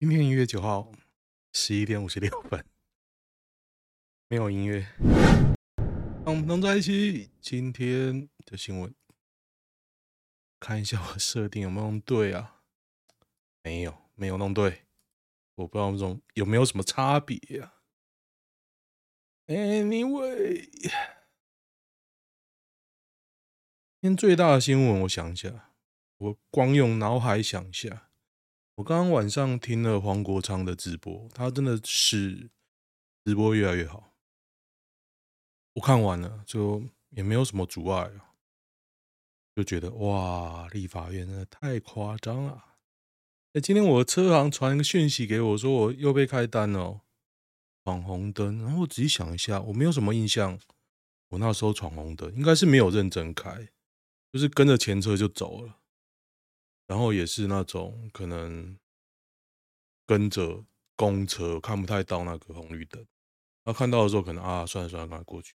今天一月九号十一点五十六分，没有音乐。让我们能在一起。今天的新闻，看一下我设定有没有弄对啊？没有，没有弄对。我不知道这种有没有什么差别啊？Anyway，今天最大的新闻，我想一下，我光用脑海想一下。我刚刚晚上听了黄国昌的直播，他真的是直播越来越好。我看完了，就也没有什么阻碍啊，就觉得哇，立法院真的太夸张了。哎，今天我的车行传一个讯息给我，说我又被开单了，闯红灯。然后我仔细想一下，我没有什么印象，我那时候闯红灯应该是没有认真开，就是跟着前车就走了。然后也是那种可能跟着公车看不太到那个红绿灯，然后看到的时候可能啊，算了算了，赶快过去，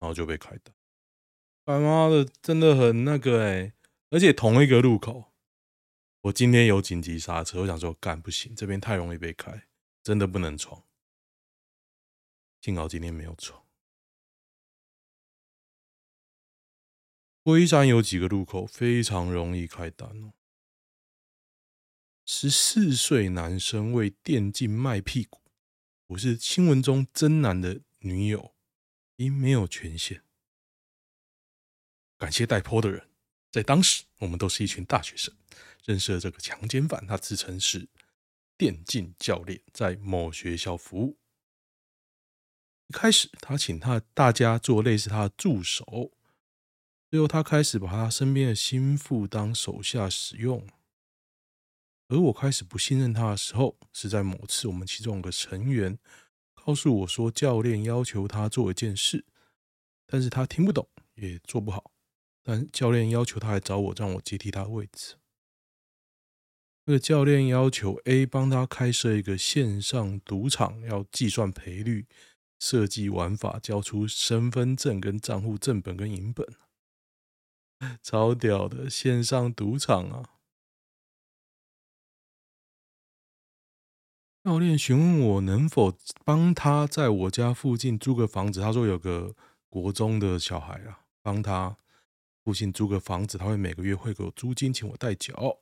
然后就被开单。他妈的，真的很那个哎！而且同一个路口，我今天有紧急刹车，我想说干不行，这边太容易被开，真的不能闯。幸好今天没有闯。龟山有几个路口非常容易开单哦。十四岁男生为电竞卖屁股，我是新闻中真男的女友，因没有权限。感谢带坡的人，在当时我们都是一群大学生，认识了这个强奸犯。他自称是电竞教练，在某学校服务。一开始他请他大家做类似他的助手，最后他开始把他身边的心腹当手下使用。而我开始不信任他的时候，是在某次我们其中有个成员告诉我说，教练要求他做一件事，但是他听不懂，也做不好。但教练要求他来找我，让我接替他的位置。那个教练要求 A 帮他开设一个线上赌场，要计算赔率、设计玩法、交出身份证跟账户正本跟银本，超屌的线上赌场啊！教练询问我能否帮他在我家附近租个房子。他说有个国中的小孩啊，帮他附近租个房子，他会每个月汇给我租金，请我代缴，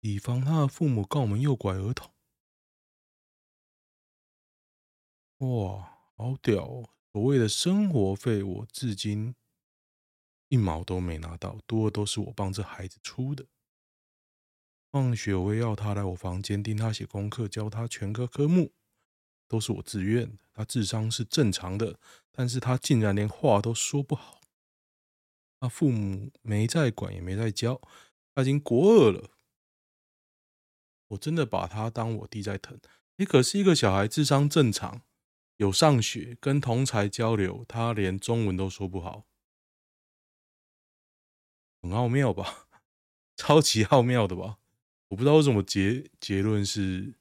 以防他的父母告我们诱拐儿童。哇，好屌哦！所谓的生活费，我至今一毛都没拿到，多的都是我帮这孩子出的。放学我会要他来我房间盯他写功课，教他全科科目，都是我自愿。他智商是正常的，但是他竟然连话都说不好。他父母没在管，也没在教，他已经国二了。我真的把他当我弟在疼。你可是一个小孩，智商正常，有上学，跟同才交流，他连中文都说不好，很奥妙吧？超级奥妙的吧？我不知道为什么结结论是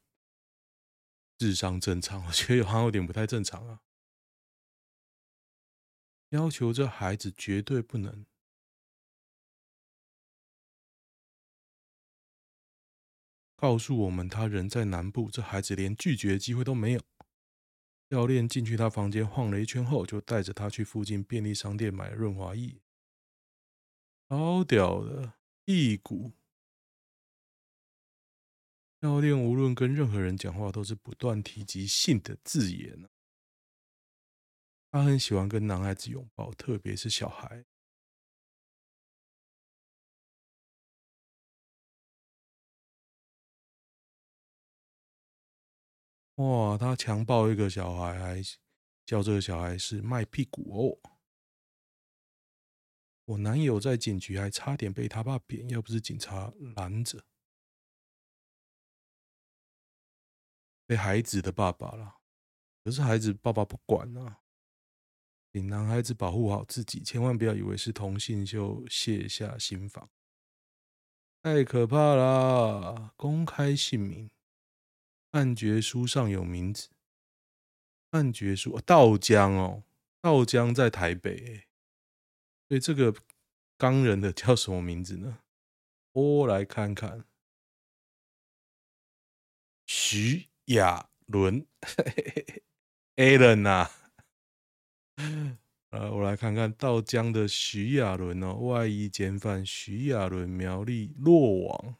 智商正常，我觉得好像有点不太正常啊。要求这孩子绝对不能告诉我们他人在南部，这孩子连拒绝的机会都没有。教练进去他房间晃了一圈后，就带着他去附近便利商店买润滑液，好屌的一股。教练无论跟任何人讲话，都是不断提及性的字眼。他很喜欢跟男孩子拥抱，特别是小孩。哇，他强暴一个小孩，还叫这个小孩是卖屁股哦。我男友在警局还差点被他爸扁，要不是警察拦着。被孩子的爸爸了，可是孩子爸爸不管啊，请男孩子保护好自己，千万不要以为是同性就卸下心防，太可怕了！公开姓名，判决书上有名字，判决书道江哦，道江在台北，所以这个刚人的叫什么名字呢？我来看看。徐亚伦，Alan 呐，呃，我来看看到江的徐亚伦哦，外衣奸犯徐亚伦苗栗落网，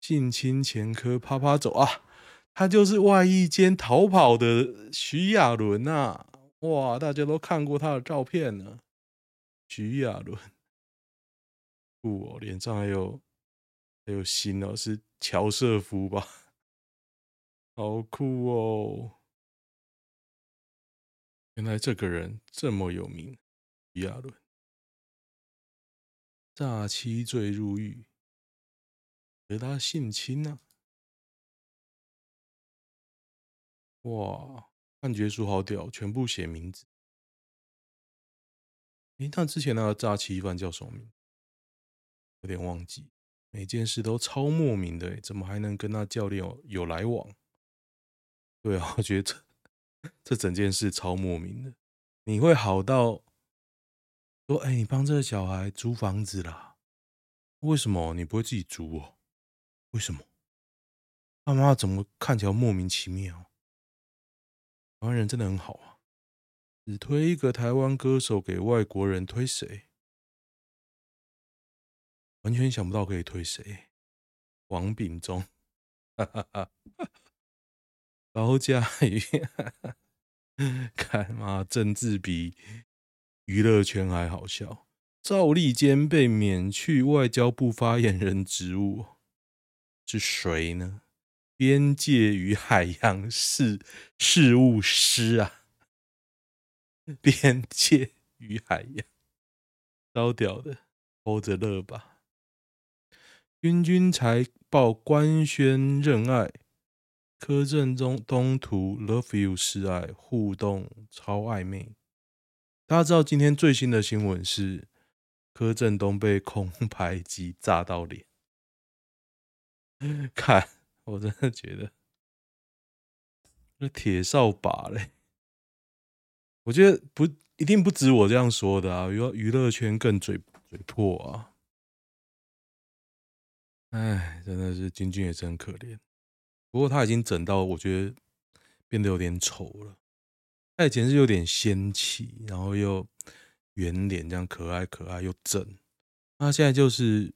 性侵前科趴趴走啊，他就是外衣间逃跑的徐亚伦呐，哇，大家都看过他的照片呢，徐亚伦，酷哦，脸上还有。还有心哦，是乔瑟夫吧？好酷哦！原来这个人这么有名，亚伦诈欺罪入狱，得他性侵呢、啊？哇，判决书好屌，全部写名字。诶，那之前那个诈欺犯叫什么名？有点忘记。每件事都超莫名的，怎么还能跟那教练有有来往？对啊，我觉得这这整件事超莫名的。你会好到说，哎，你帮这个小孩租房子啦？为什么你不会自己租哦？为什么？他妈怎么看起来莫名其妙？台湾人真的很好啊，只推一个台湾歌手给外国人推谁？完全想不到可以推谁，王炳忠，哈哈哈，高嘉瑜，看嘛，政治比娱乐圈还好笑。赵立坚被免去外交部发言人职务，是谁呢？边界与海洋事事务师啊，边界与海洋，超屌的，偷着乐吧。君君才报官宣认爱，柯震东东图 Love You 示爱互动超暧昧。大家知道今天最新的新闻是柯震东被空拍机炸到脸，看我真的觉得那铁扫把嘞，我觉得不一定不止我这样说的啊，娱娱乐圈更嘴嘴破啊。哎，真的是君君也真可怜。不过他已经整到我觉得变得有点丑了。他以前是有点仙气，然后又圆脸，这样可爱可爱又正。他现在就是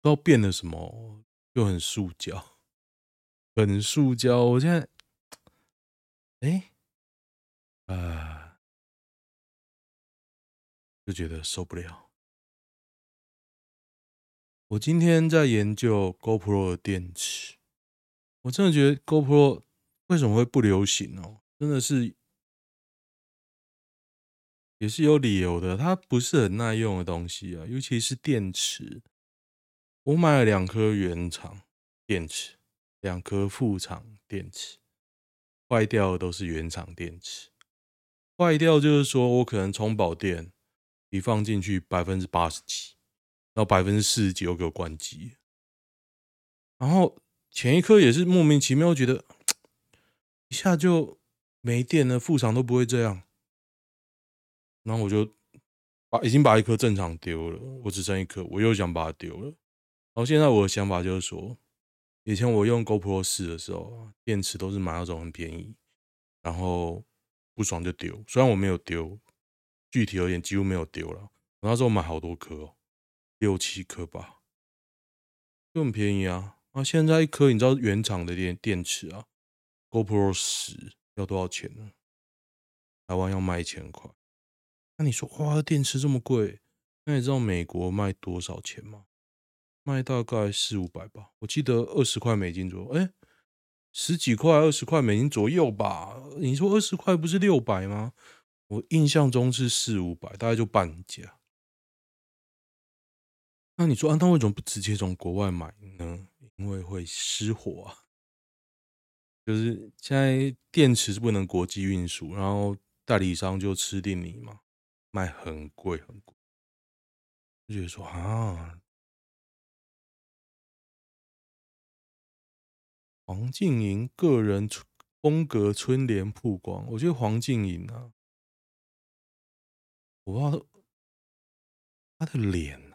不知道变了什么，又很塑胶，很塑胶。我现在，哎，啊，就觉得受不了。我今天在研究 GoPro 的电池，我真的觉得 GoPro 为什么会不流行哦？真的是也是有理由的，它不是很耐用的东西啊，尤其是电池。我买了两颗原厂电池，两颗副厂电池，坏掉的都是原厂电池。坏掉就是说我可能充饱电，你放进去百分之八十几。然后百分之四十几又给我关机，然后前一颗也是莫名其妙觉得一下就没电了，副厂都不会这样，然后我就把已经把一颗正常丢了，我只剩一颗，我又想把它丢了。然后现在我的想法就是说，以前我用 GoPro 四的时候，电池都是买那种很便宜，然后不爽就丢。虽然我没有丢，具体而言几乎没有丢了。我那时候买好多颗哦。六七颗吧，就很便宜啊！啊，现在一颗你知道原厂的电电池啊，GoPro 十要多少钱呢？台湾要卖一千块。那你说哇，电池这么贵，那你知道美国卖多少钱吗？卖大概四五百吧，我记得二十块美金左右，哎、十几块、二十块美金左右吧。你说二十块不是六百吗？我印象中是四五百，大概就半价。那你说啊，那为什么不直接从国外买呢？因为会失火啊。就是现在电池是不能国际运输，然后代理商就吃定你嘛，卖很贵很贵。就觉得说啊，黄静莹个人风格春联曝光，我觉得黄静莹啊，我不知道他的脸。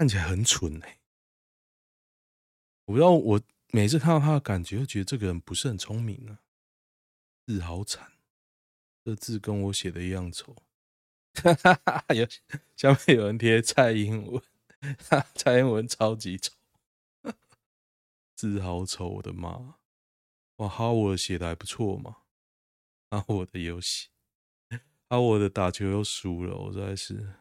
看起来很蠢哎、我不知道，我每次看到他的感觉，就觉得这个人不是很聪明啊，字好惨，这字跟我写的一样丑。有下面有人贴蔡英文，蔡英文超级丑，字好丑，我的妈！哇，哈我写的还不错嘛，哈我的游戏，哈我的打球又输了，我实在是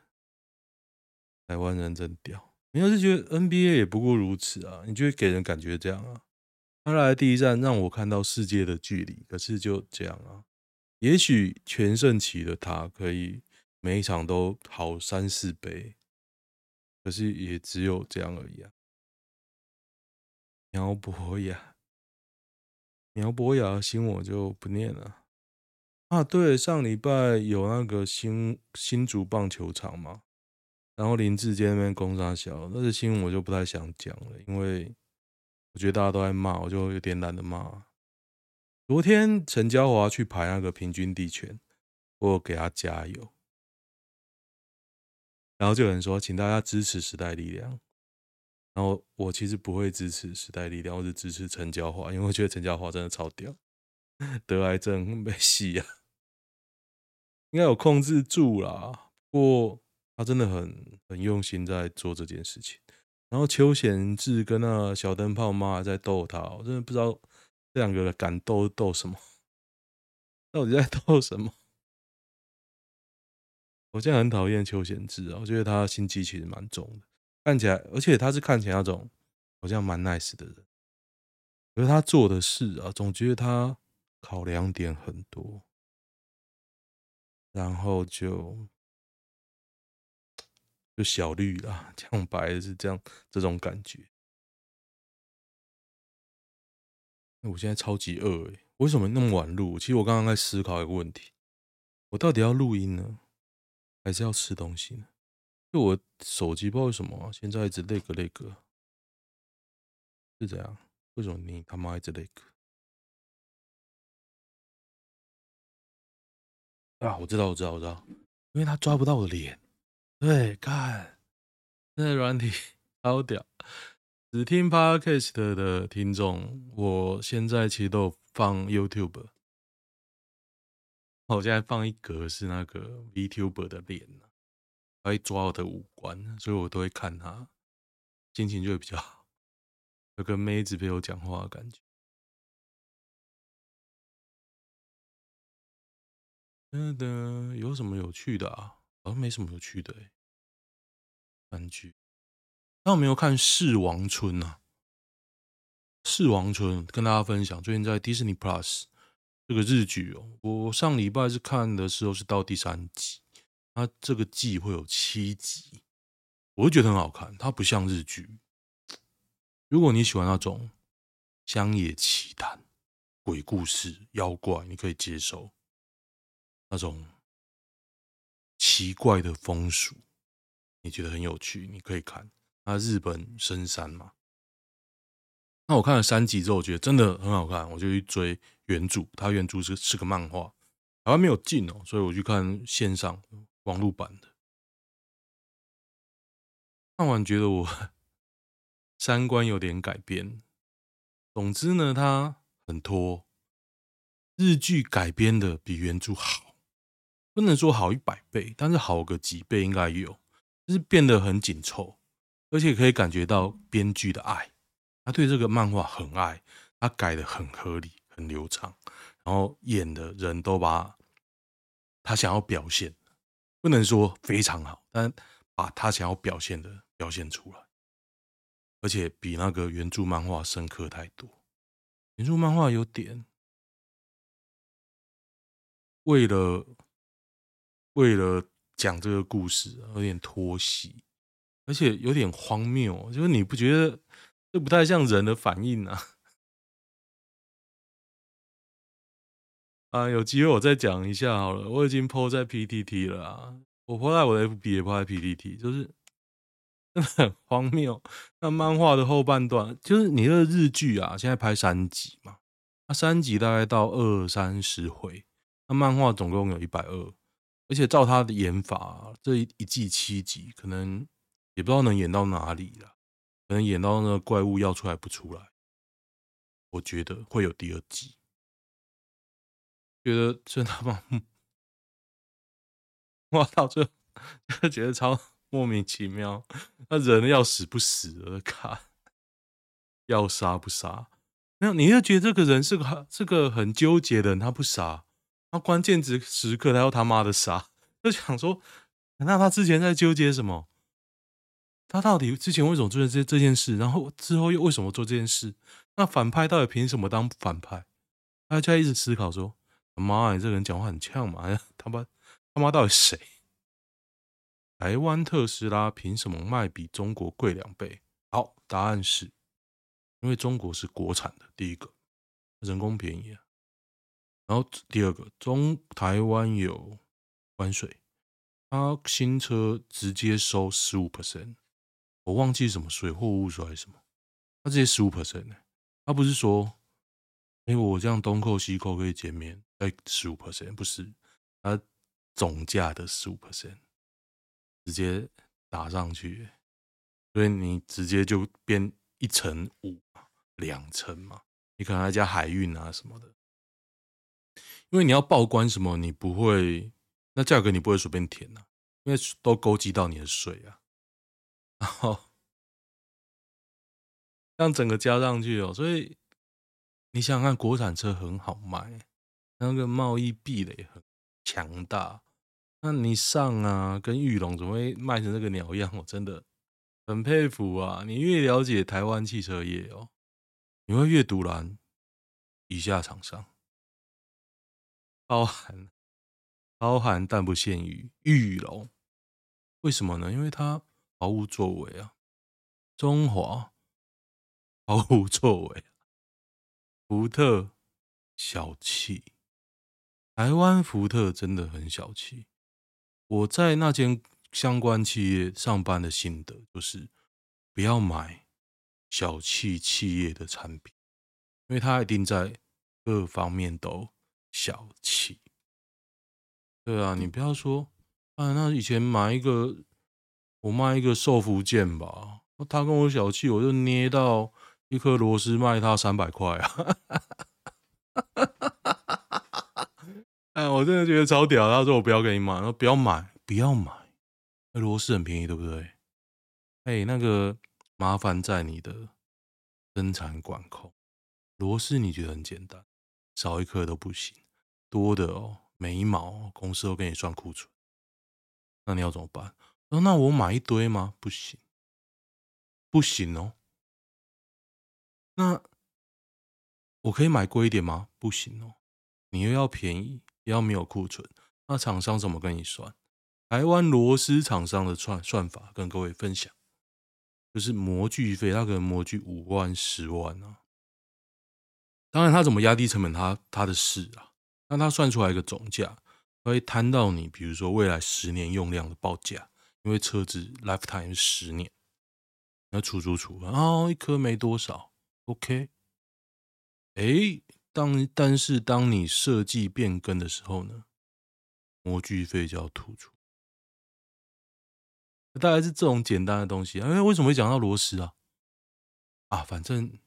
台湾人真屌。你要是觉得 NBA 也不过如此啊，你就会给人感觉这样啊。他来第一站让我看到世界的距离，可是就这样啊。也许全盛期的他可以。每一场都好三四倍，可是也只有这样而已啊。苗博雅，苗博雅的新我就不念了啊。对，上礼拜有那个新新竹棒球场吗，然后林志坚那边攻杀小，那个新闻我就不太想讲了，因为我觉得大家都在骂，我就有点懒得骂。昨天陈嘉华去排那个平均地权，我给他加油。然后就有人说，请大家支持时代力量。然后我其实不会支持时代力量，我是支持陈椒华，因为我觉得陈椒华真的超屌，得癌症没戏啊，应该有控制住啦。不过他真的很很用心在做这件事情。然后邱贤智跟那小灯泡妈还在逗他，我真的不知道这两个敢逗逗什么，到底在逗什么？我现在很讨厌邱贤智啊，我觉得他心机其实蛮重的，看起来，而且他是看起来那种好像蛮 nice 的人，可是他做的事啊，总觉得他考量点很多，然后就就小绿啦，讲白是这样这种感觉。我现在超级饿诶，为什么那么晚录？其实我刚刚在思考一个问题，我到底要录音呢？还是要吃东西呢？就我手机不知道为什么、现在一直那个那个，是这样？为什么你他妈一直那个？啊，我知道，我知道，我知道，因为他抓不到我的脸。对，看，那软体 好屌。只听 Podcast 的听众，我现在其实都有放 YouTube。我现在放一格是那个 VTuber 的脸，他会抓我的五官，所以我都会看他，心情就会比较好，有个妹子陪我讲话的感觉。嗯的，有什么有趣的啊？好像没什么有趣的哎。韩剧，那我没有看《视王村》啊，《视王村》跟大家分享，最近在 Disney Plus。这个日剧哦，我上礼拜是看的时候是到第三集，它这个季会有七集，我会觉得很好看。它不像日剧，如果你喜欢那种乡野奇谈、鬼故事、妖怪，你可以接受那种奇怪的风俗，你觉得很有趣，你可以看。那日本深山嘛。那我看了三集之后，我觉得真的很好看，我就去追原著。它原著是是个漫画，台湾没有进哦，所以我去看线上网络版的。看完觉得我 三观有点改变。总之呢，它很拖，日剧改编的比原著好，不能说好一百倍，但是好个几倍应该有，就是变得很紧凑，而且可以感觉到编剧的爱。他对这个漫画很爱，他改得很合理、很流畅，然后演的人都把他想要表现，不能说非常好，但把他想要表现的表现出来，而且比那个原著漫画深刻太多。原著漫画有点为了为了讲这个故事有点拖戏，而且有点荒谬，就是你不觉得？这不太像人的反应啊！啊，有机会我再讲一下好了。我已经 po 在 PTT 了啊，我 po 在我的 FB 也 po 在 PTT，就是很荒谬。那漫画的后半段，就是你的日剧啊，现在拍三集嘛，那三集大概到二三十回，那漫画总共有一百二，而且照他的演法，这一季七集，可能也不知道能演到哪里了。可能演到那个怪物要出来不出来，我觉得会有第二季。觉得真他妈，我到最后觉得超莫名其妙。那人要死不死的卡，要杀不杀？没有，你就觉得这个人是个是个很纠结的人，他不杀，他关键时时刻他要他妈的杀，就想说，那他之前在纠结什么？他到底之前为什么做这这件事？然后之后又为什么做这件事？那反派到底凭什么当反派？他就在一直思考说。妈，你这个人讲话很呛嘛？他妈他妈到底谁？台湾特斯拉凭什么卖比中国贵两倍？好，答案是因为中国是国产的，第一个人工便宜啊。然后第二个，中台湾有关税，他新车直接收十五 percent，我忘记什么税，货物税还是什么？他直接十五 percent 呢？他不是说？因为我这样东扣西扣可以减免，哎，十五 percent 不是，它总价的十五 percent 直接打上去，所以你直接就变一成五，两成嘛，你可能还加海运啊什么的，因为你要报关什么，你不会，那价格你不会随便填呐，因为都勾稽到你的税啊，然后让整个加上去哦，所以。你想想看，国产车很好卖，那个贸易壁垒很强大。那你上啊，跟玉龙怎么会卖成这个鸟样？我真的很佩服啊！你越了解台湾汽车业哦，你会越独揽以下厂商，包含包含但不限于玉龙。为什么呢？因为它毫无作为啊，中华毫无作为。福特小气，台湾福特真的很小气。我在那间相关企业上班的心得就是，不要买小气企业的产品，因为它一定在各方面都小气。对啊，你不要说啊，那以前买一个，我卖一个寿福剑吧，他跟我小气，我就捏到。一颗螺丝卖他三百块啊！哎，我真的觉得超屌。他说我不要给你买，说不要买，不要买。那螺丝很便宜，对不对？哎，那个麻烦在你的生产管控。螺丝你觉得很简单，少一颗都不行，多的哦，每一毛公司都给你算库存。那你要怎么办？说那我买一堆吗？不行，不行哦。那我可以买贵一点吗？不行哦，你又要便宜，又要没有库存，那厂商怎么跟你算？台湾螺丝厂商的算算法跟各位分享，就是模具费，他可能模具五万、十万啊。当然，他怎么压低成本，他他的事啊。那他算出来一个总价，会摊到你，比如说未来十年用量的报价，因为车子 lifetime 十年，那除除除，啊一颗没多少。OK，哎，当但是当你设计变更的时候呢，模具费就要突出，大概是这种简单的东西。哎，为什么会讲到螺丝啊？啊，反正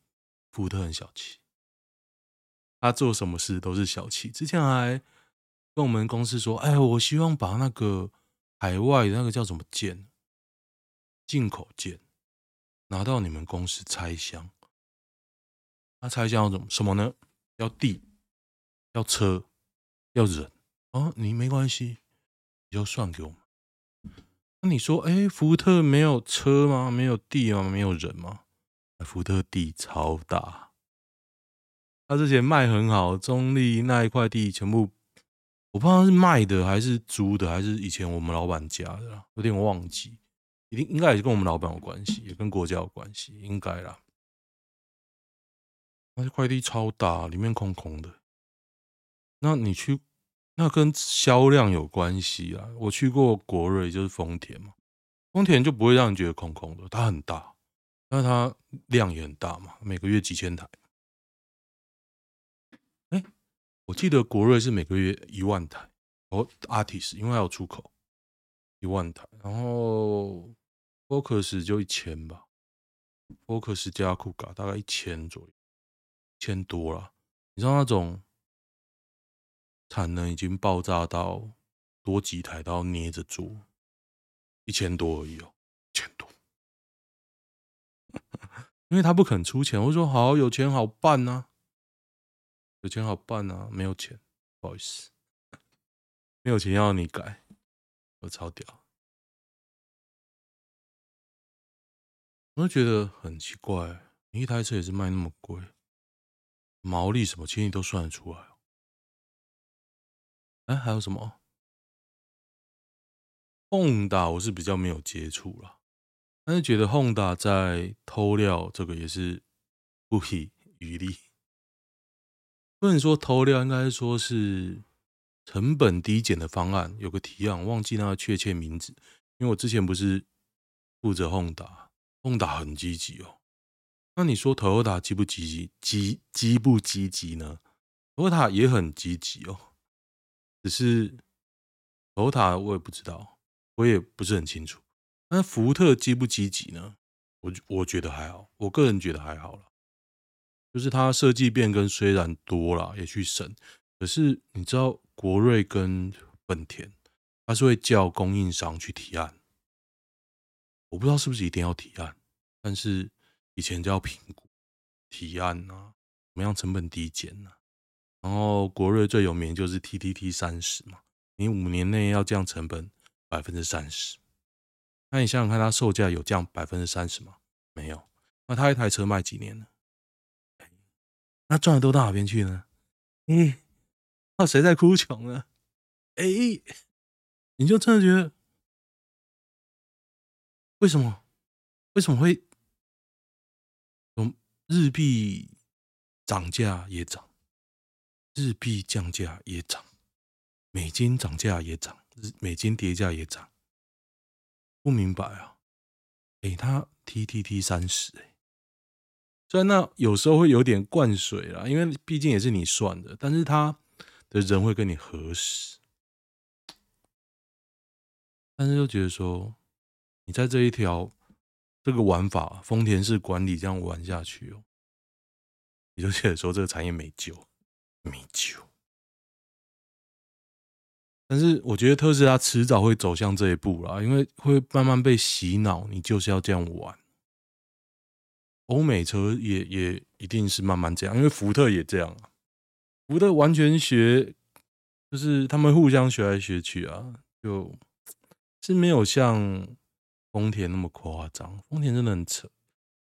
福特很小气，他做什么事都是小气。之前还跟我们公司说，哎，我希望把那个海外的那个叫什么件，进口件拿到你们公司拆箱。他拆箱要怎么什么呢？要地，要车，要人哦。你没关系，你就算给我们。那你说，哎，福特没有车吗？没有地吗？没有人吗？福特地超大，他之前卖很好，中立那一块地全部，我不知道是卖的还是租的，还是以前我们老板家的，有点忘记。一定应该也是跟我们老板有关系，也跟国家有关系，应该啦。那块地超大，里面空空的。那你去，那跟销量有关系啊。我去过国瑞，就是丰田嘛，丰田就不会让你觉得空空的，它很大，那它量也很大嘛，每个月几千台。哎、欸，我记得国瑞是每个月一万台，哦，Artis 因为还有出口，一万台，然后 Focus 就一千吧。，Focus 加酷卡大概一千左右，一千多了。你知道那种产能已经爆炸到多几台都要捏着做，一千多而已哦，一千多。因为他不肯出钱，我说好，有钱好办呐、啊，有钱好办、啊，没有钱，不好意思，没有钱要你改，我超屌，我就觉得很奇怪，你一台车也是卖那么贵，毛利什么，其实你都算得出来哦。哎，还有什么轰打我是比较没有接触了。但是觉得轰打在偷料这个也是不遗余力，不能说偷料，应该说是成本低减的方案。有个提案，忘记那个确切名字，因为我之前不是负责混打，混打很积极哦。那你说 Toyota 积不积极？积积不积极呢投塔也很积极哦，只是投塔我也不知道，我也不是很清楚。那福特积不积极呢？我我觉得还好，我个人觉得还好了。就是它设计变更虽然多了，也去审，可是你知道国瑞跟本田，它是会叫供应商去提案。我不知道是不是一定要提案，但是以前叫评估提案啊，怎么样成本低减呢？然后国瑞最有名就是 TTT 三十嘛，你五年内要降成本百分之三十。那你想想看，它售价有降百分之三十吗？没有。那它一台车卖几年呢？那赚的都到哪边去呢？嗯，那谁在哭穷呢？哎，你就真的觉得，为什么？为什么会从日币涨价也涨，日币降价也涨，美金涨价也涨，日美金跌价也涨？不明白啊，诶，他 T T T 三十，诶，虽然那有时候会有点灌水啦，因为毕竟也是你算的，但是他的人会跟你核实，但是又觉得说，你在这一条这个玩法，丰田式管理这样玩下去哦，你就觉得说这个产业没救，没救。但是我觉得特斯拉迟早会走向这一步啦，因为会慢慢被洗脑，你就是要这样玩。欧美车也也一定是慢慢这样，因为福特也这样啊。福特完全学，就是他们互相学来学去啊，就是没有像丰田那么夸张。丰田真的很扯，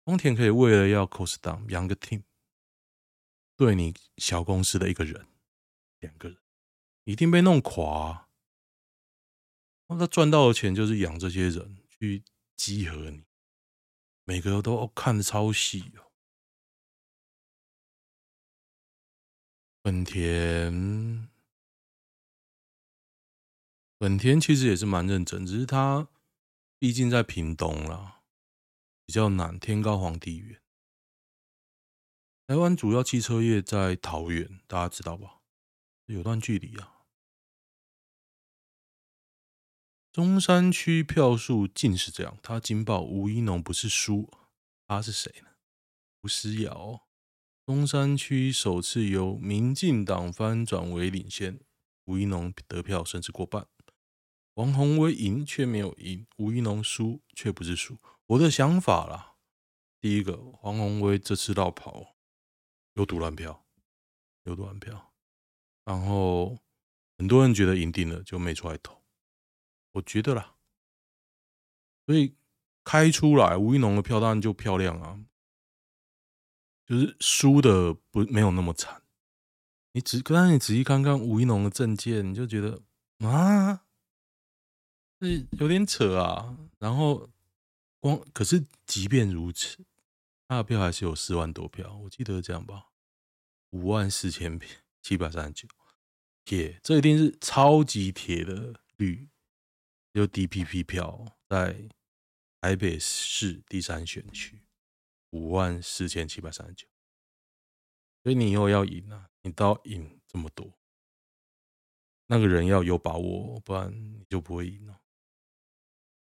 丰田可以为了要 cost down 养个 team，对你小公司的一个人，两个人。一定被弄垮啊。那他赚到的钱就是养这些人去集合你，每个都看得超细哦。本田，本田其实也是蛮认真，只是他毕竟在屏东啦，比较难，天高皇帝远。台湾主要汽车业在桃园，大家知道吧？有段距离啊。中山区票数尽是这样，他惊爆吴怡农不是输，他是谁呢？吴思瑶。中山区首次由民进党翻转为领先，吴怡农得票甚至过半。王鸿威赢却没有赢，吴怡农输却不是输。我的想法啦，第一个，黄鸿威这次落跑有赌烂票，有赌烂票，然后很多人觉得赢定了，就没出来投。我觉得啦，所以开出来吴怡农的票当然就漂亮啊，就是输的不没有那么惨。你只刚才你仔细看看吴怡农的证件，你就觉得啊，是有点扯啊。然后光可是即便如此，他的票还是有四万多票，我记得这样吧，五万四千票七百三十九。铁，这一定是超级铁的绿。就 DPP 票在台北市第三选区五万四千七百三十九，所以你以后要赢啊，你都要赢这么多，那个人要有把握，不然你就不会赢了。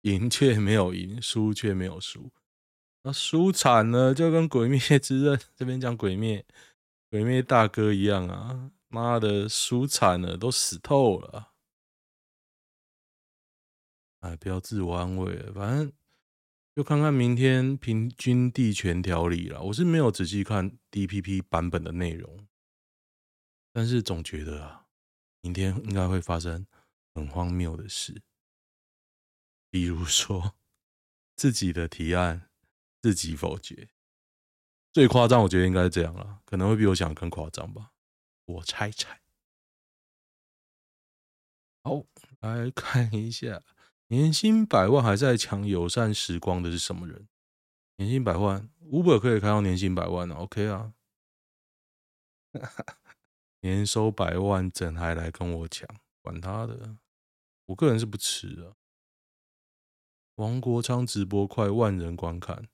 赢却没有赢，输却没有输，那，输惨了，就跟《鬼灭之刃》这边讲《鬼灭》，《鬼灭》大哥一样啊！妈的，输惨了，都死透了。哎，不要自我安慰，反正就看看明天平均地权条例了。我是没有仔细看 DPP 版本的内容，但是总觉得啊，明天应该会发生很荒谬的事，比如说自己的提案。自己否决，最夸张，我觉得应该是这样了，可能会比我想的更夸张吧。我猜猜。好，来看一下，年薪百万还在抢友善时光的是什么人？年薪百万，Uber 可以开到年薪百万啊，OK 啊。年收百万，怎还来跟我抢？管他的，我个人是不吃的。王国昌直播快万人观看。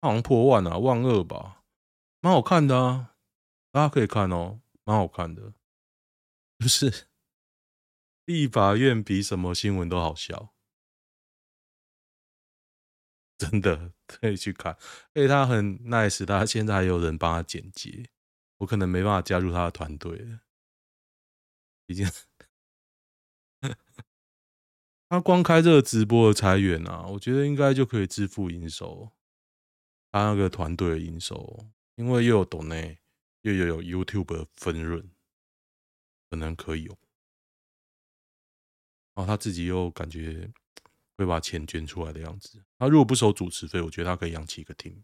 好像破万啊，万二吧，蛮好看的啊，大家可以看哦，蛮好看的。就是立法院比什么新闻都好笑，真的可以去看。而且他很 nice，他现在还有人帮他剪辑，我可能没办法加入他的团队了。已经，他光开这个直播的裁员啊，我觉得应该就可以支付营收。他那个团队的营收，因为又有抖内，又有 YouTube 的分润，可能可以有。然后他自己又感觉会把钱捐出来的样子。他如果不收主持费，我觉得他可以养起一个 team。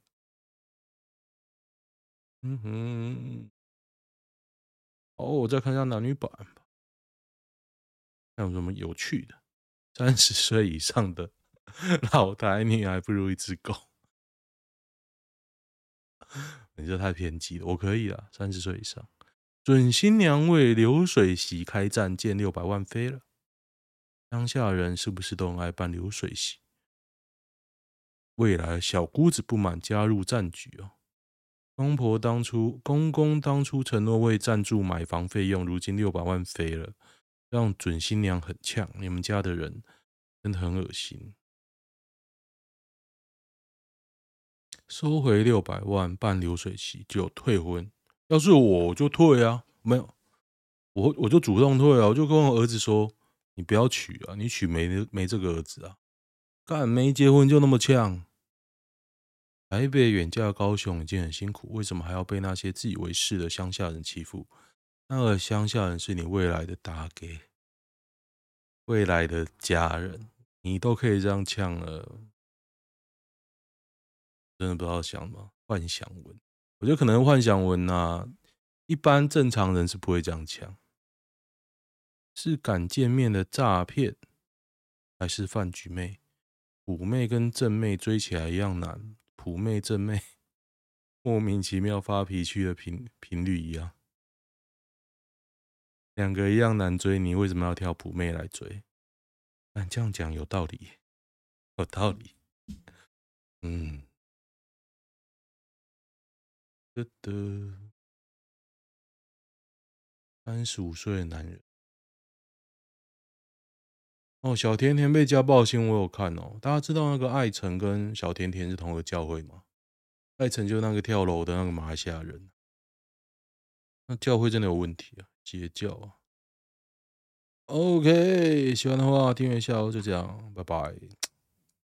嗯哼。哦，我再看一下男女版吧，还有什么有趣的？三十岁以上的老台女还不如一只狗。你这太偏激了，我可以啊。三十岁以上，准新娘为流水席开战，见六百万飞了。乡下人是不是都很爱办流水席？未来小姑子不满加入战局哦。公婆当初，公公当初承诺为赞助买房费用，如今六百万飞了，让准新娘很呛。你们家的人真的很恶心。收回六百万办流水席就退婚，要是我我就退啊，没有，我我就主动退啊，我就跟我儿子说，你不要娶啊，你娶没没这个儿子啊，干没结婚就那么呛，台北远嫁高雄已经很辛苦，为什么还要被那些自以为是的乡下人欺负？那个乡下人是你未来的大哥，未来的家人，你都可以这样呛了。真的不知道想吗？幻想文，我觉得可能幻想文啊，一般正常人是不会这样呛。是敢见面的诈骗，还是饭局妹？普妹跟正妹追起来一样难，普妹正妹莫名其妙发脾气的频频率一样，两个一样难追，你为什么要挑普妹来追？但这样讲有道理，有道理，嗯。的的，三十五岁的男人哦，小甜甜被家暴新闻我有看哦。大家知道那个艾辰跟小甜甜是同个教会吗？艾辰就那个跳楼的那个马来西亚人，那教会真的有问题啊，邪教啊。OK，喜欢的话订阅一下哦，就这样，拜拜。